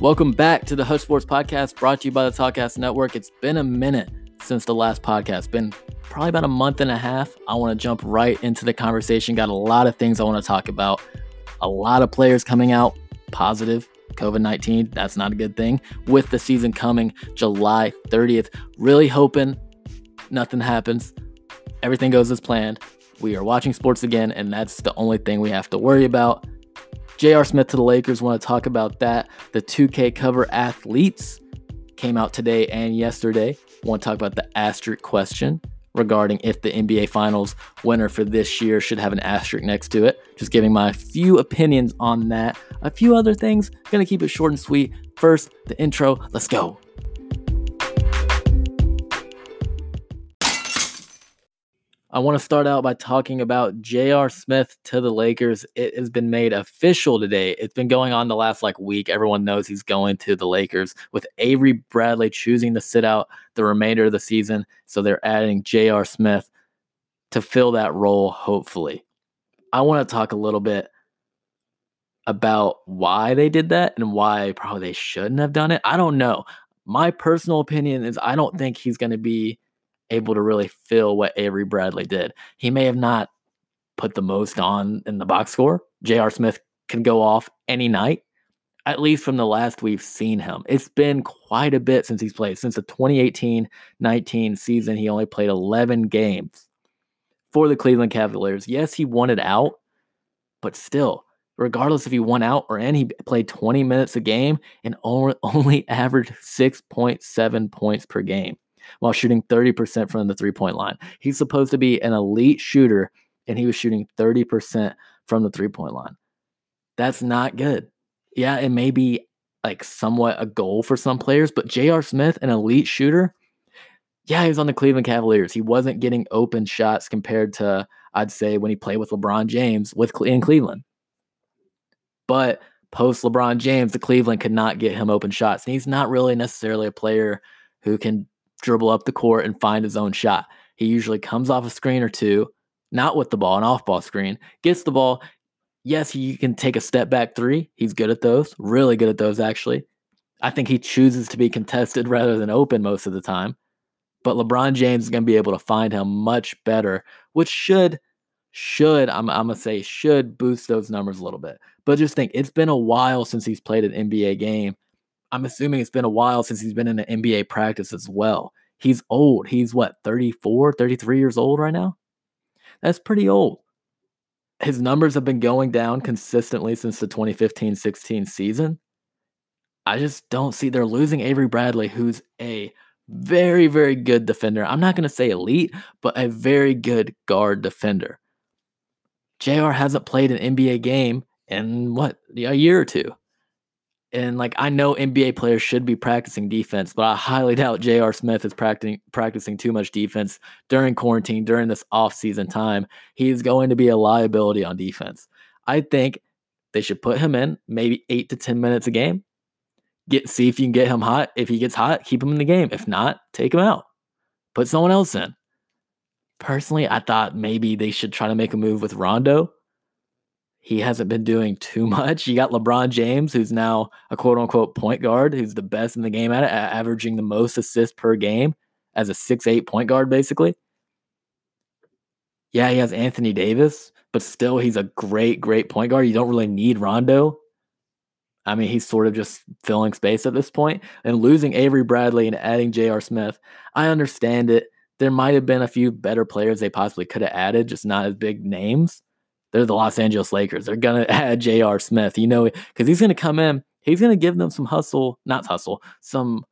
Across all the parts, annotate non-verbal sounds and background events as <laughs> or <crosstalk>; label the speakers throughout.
Speaker 1: Welcome back to the Hush Sports Podcast brought to you by the Talkcast Network. It's been a minute since the last podcast, been probably about a month and a half. I want to jump right into the conversation. Got a lot of things I want to talk about. A lot of players coming out positive COVID 19. That's not a good thing. With the season coming July 30th, really hoping nothing happens. Everything goes as planned. We are watching sports again, and that's the only thing we have to worry about. J.R. Smith to the Lakers. Want to talk about that. The 2K cover athletes came out today and yesterday. Want to talk about the asterisk question regarding if the NBA Finals winner for this year should have an asterisk next to it. Just giving my few opinions on that. A few other things. Gonna keep it short and sweet. First, the intro. Let's go. I want to start out by talking about J.R. Smith to the Lakers. It has been made official today. It's been going on the last like week. Everyone knows he's going to the Lakers with Avery Bradley choosing to sit out the remainder of the season. So they're adding J.R. Smith to fill that role, hopefully. I want to talk a little bit about why they did that and why probably they shouldn't have done it. I don't know. My personal opinion is I don't think he's going to be able to really feel what Avery Bradley did. He may have not put the most on in the box score. J.R. Smith can go off any night, at least from the last we've seen him. It's been quite a bit since he's played. Since the 2018 19 season, he only played 11 games for the Cleveland Cavaliers. Yes, he it out, but still, regardless if he won out or in, he played 20 minutes a game and only <laughs> averaged 6.7 points per game while shooting 30% from the three point line. He's supposed to be an elite shooter, and he was shooting 30% from the three point line. That's not good. Yeah, it may be like somewhat a goal for some players, but J.R. Smith, an elite shooter, yeah, he was on the Cleveland Cavaliers. He wasn't getting open shots compared to, I'd say, when he played with LeBron James with in Cleveland. But post LeBron James, the Cleveland could not get him open shots. And he's not really necessarily a player who can dribble up the court and find his own shot. He usually comes off a screen or two, not with the ball, an off ball screen, gets the ball. Yes, he can take a step back three. He's good at those, really good at those, actually. I think he chooses to be contested <laughs> rather than open most of the time. But LeBron James is going to be able to find him much better, which should, should, I'm, I'm going to say, should boost those numbers a little bit. But just think, it's been a while since he's played an NBA game. I'm assuming it's been a while since he's been in an NBA practice as well. He's old. He's what, 34, 33 years old right now? That's pretty old. His numbers have been going down consistently since the 2015 16 season. I just don't see they're losing Avery Bradley, who's a very, very good defender. I'm not going to say elite, but a very good guard defender. JR hasn't played an NBA game in what, a year or two. And like I know NBA players should be practicing defense, but I highly <laughs> doubt J.R. Smith is practicing practicing too much defense during quarantine, during this off-season time. He's going to be a liability on defense. I think they should put him in maybe eight to ten minutes a game. Get see if you can get him hot. If he gets hot, keep him in the game. If not, take him out. Put someone else in. Personally, I thought maybe they should try to make a move with Rondo he hasn't been doing too much. You got LeBron James, who's now a quote unquote point guard, who's the best in the game at it, averaging the most assists per game as a six-eight point guard, basically. Yeah, he has Anthony Davis, but still, he's a great, great point guard. You don't really need Rondo. I mean, he's sort of just filling space at this point. And losing Avery Bradley and adding J.R. Smith, I understand it. There might have been a few better players they possibly could have added, just not as big names. They're the Los Angeles Lakers. They're going <laughs> to add J.R. Smith, you know, because he's going to come in. He's going to give them some hustle, not hustle, some,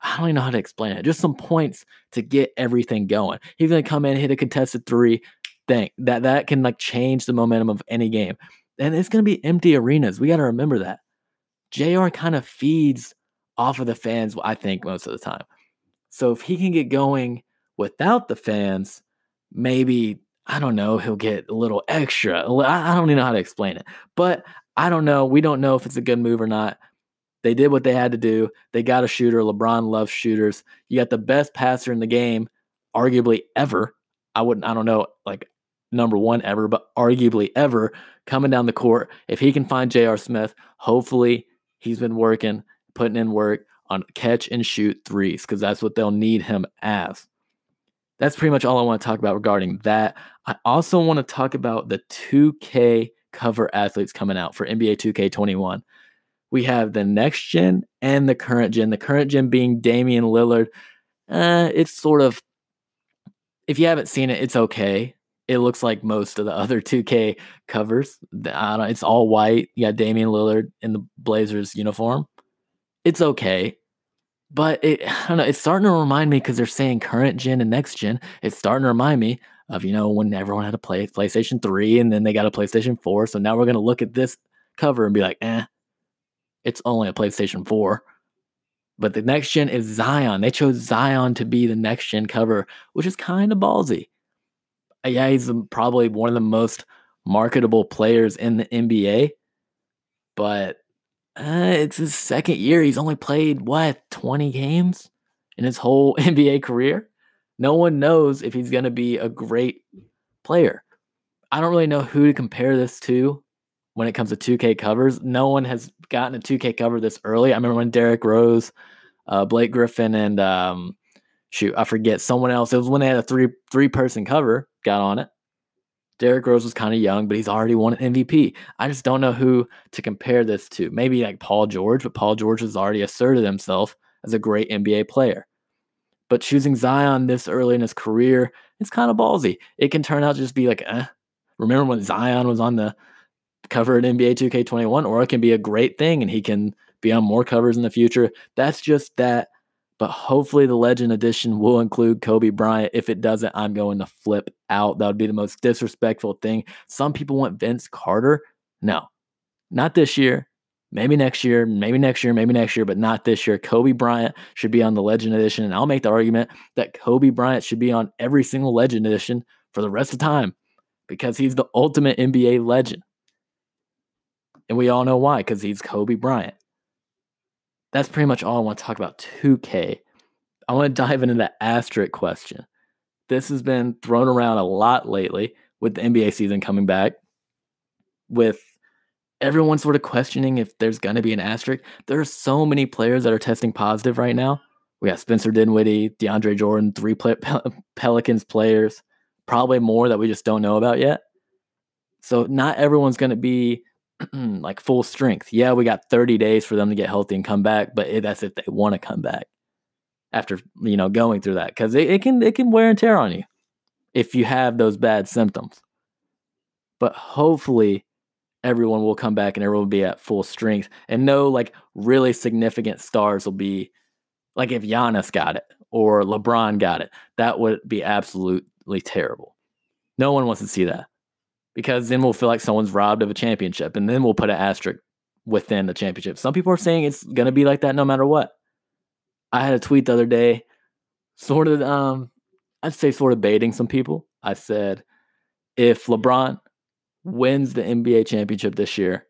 Speaker 1: I don't even know how to explain it, just some points to get everything going. He's going to come in, hit a contested three, thing that that can like change the momentum of any game. And it's going to be empty arenas. We got to remember that. JR kind of feeds off of the fans, I think, most of the time. So if he can get going without the fans, maybe I don't know, he'll get a little extra. I don't even know how to explain it. But I don't know. We don't know if it's a good move or not. They did what they had to do. They got a shooter. LeBron loves shooters. You got the best passer in the game, arguably ever. I wouldn't, I don't know, like number one ever, but arguably ever coming down the court. If he can find J.R. Smith, hopefully he's been working, putting in work on catch and shoot threes because that's what they'll need him as. That's pretty much all I want to talk about regarding that. I also want to talk about the 2K cover athletes coming out for NBA 2K21. We have the next gen and the current gen. The current gen being Damian Lillard. Uh, it's sort of, if you haven't seen it, it's okay. It looks like most of the other 2K covers. it's all white. You got Damian Lillard in the Blazers uniform. It's okay. But it, <sighs> I don't know, it's starting to remind me because they're saying current gen and next gen. It's starting to remind me of, you know, when everyone had a play PlayStation 3 and then they got a PlayStation 4. So now we're going to look at this cover and be like, eh, it's only a PlayStation 4. But the next gen is Zion. They chose Zion to be the next gen cover, which is kind of ballsy. Uh, yeah, he's probably one of the most marketable players in the NBA, but uh, it's his second year. He's only played what 20 games in his whole <laughs> NBA career. No one knows if he's going to be a great player. I don't really know who to compare this to when it comes to 2K covers. No one has gotten a 2K cover this early. I remember when Derrick Rose, uh, Blake Griffin, and um, shoot, I forget someone else. It was when they had a three three person cover got on it. Derrick Rose was kind of young, but he's already won an MVP. I just don't know who to compare this to. Maybe like Paul George, but Paul George has already asserted himself as a great NBA player. But choosing Zion this early in his career, it's kind of ballsy. It can turn out to just be like, eh. Remember when Zion was on the cover at NBA 2K21, or it can be a great thing and he can be on more covers in the future. That's just that but hopefully the Legend Edition will include Kobe Bryant. If it doesn't, I'm going to flip out. That would be the most disrespectful thing. Some people want Vince Carter. No, not this year. Maybe next year, maybe next year, maybe next year, but not this year. Kobe Bryant should be on the Legend Edition. And I'll make the argument that Kobe Bryant should be on every single Legend Edition for the rest of time because he's the ultimate NBA legend. And we all know why, because he's Kobe Bryant that's pretty much all I want to talk about 2K. I want to <laughs> dive into the asterisk question. This has been thrown around a lot lately with the NBA season coming back, with everyone sort of questioning if there's going to be an asterisk. There are so many players that are testing positive right now. We got Spencer Dinwiddie, DeAndre Jordan, three <laughs> Pel- Pelicans players, probably more that we just don't know about yet. So not everyone's going to be <clears throat> like full strength. Yeah, we got 30 days for them to get healthy and come back, but that's if they want to come back after you know going through that because it, it can it can wear and tear on you if you have those bad symptoms. But hopefully everyone will come back and everyone will be at full strength and no like really significant stars will be like if Giannis got it or LeBron got it, that would be absolutely terrible. No one wants to see that because then we'll feel like someone's robbed of a championship and then we'll put an asterisk within the championship. Some people are saying it's going to be like that no matter what. I had a tweet the other day, sort of, um, I'd say sort of baiting some people. I said, if LeBron wins the NBA championship this year,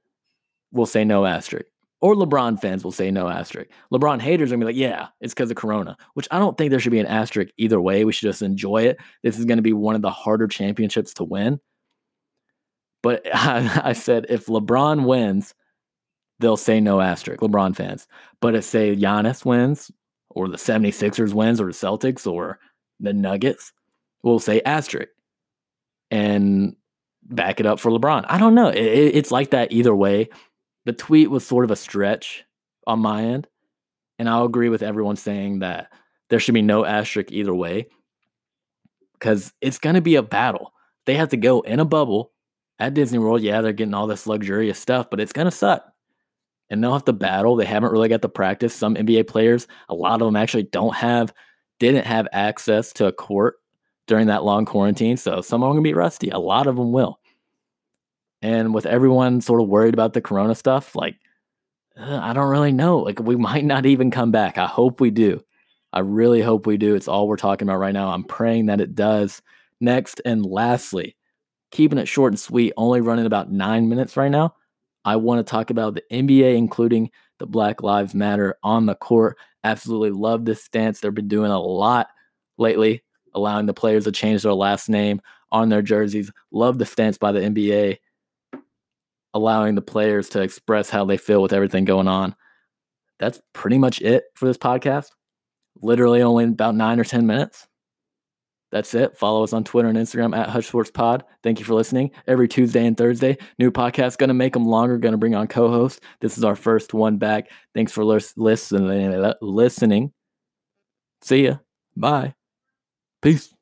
Speaker 1: we'll say no asterisk. Or LeBron fans will say no asterisk. LeBron haters are gonna be like, yeah, it's because of Corona, which I don't think there should be an asterisk either way. We should just enjoy it. This is gonna be one of the harder championships to win. But <laughs> I, I said if LeBron wins, they'll say no asterisk, LeBron fans. But if say Giannis wins, or the 76ers wins, or the Celtics, or the Nuggets, we'll say asterisk and back it up for LeBron. I don't know. It, it's like that either way. The tweet was sort of a stretch on my end. And I'll agree with everyone saying that there should be no asterisk either way because it's going to be a battle. They have to go in a bubble at Disney World, yeah, they're getting all this luxurious stuff, but it's going to suck. And they'll have to battle. They haven't really got the practice. Some NBA players, a lot of them actually don't have, didn't have access to a court during that long quarantine. So some of them going to be rusty. A lot of them will. And with everyone sort of worried about the corona stuff, like, uh, I don't really know. Like, we might not even come back. I hope we do. I really hope we do. It's all we're talking about right now. I'm praying that it does. Next and lastly, keeping it short and sweet, only running about nine minutes right now. I want to talk about the NBA, including the Black Lives Matter on the court. Absolutely love this stance. They've been doing a lot lately, allowing the players to change their last name on their jerseys. Love the stance by the NBA, allowing the players to express how they feel with everything going on. that's pretty much it for this podcast. Literally only about nine or 10 minutes. That's it. Follow us on Twitter and Instagram at Hush Sports Pod. Thank you for listening. Every Tuesday and Thursday, new podcast. Going to make them longer. Going to bring on co-hosts. This is our first one back. Thanks for listening. Listening. See ya. Bye. Peace.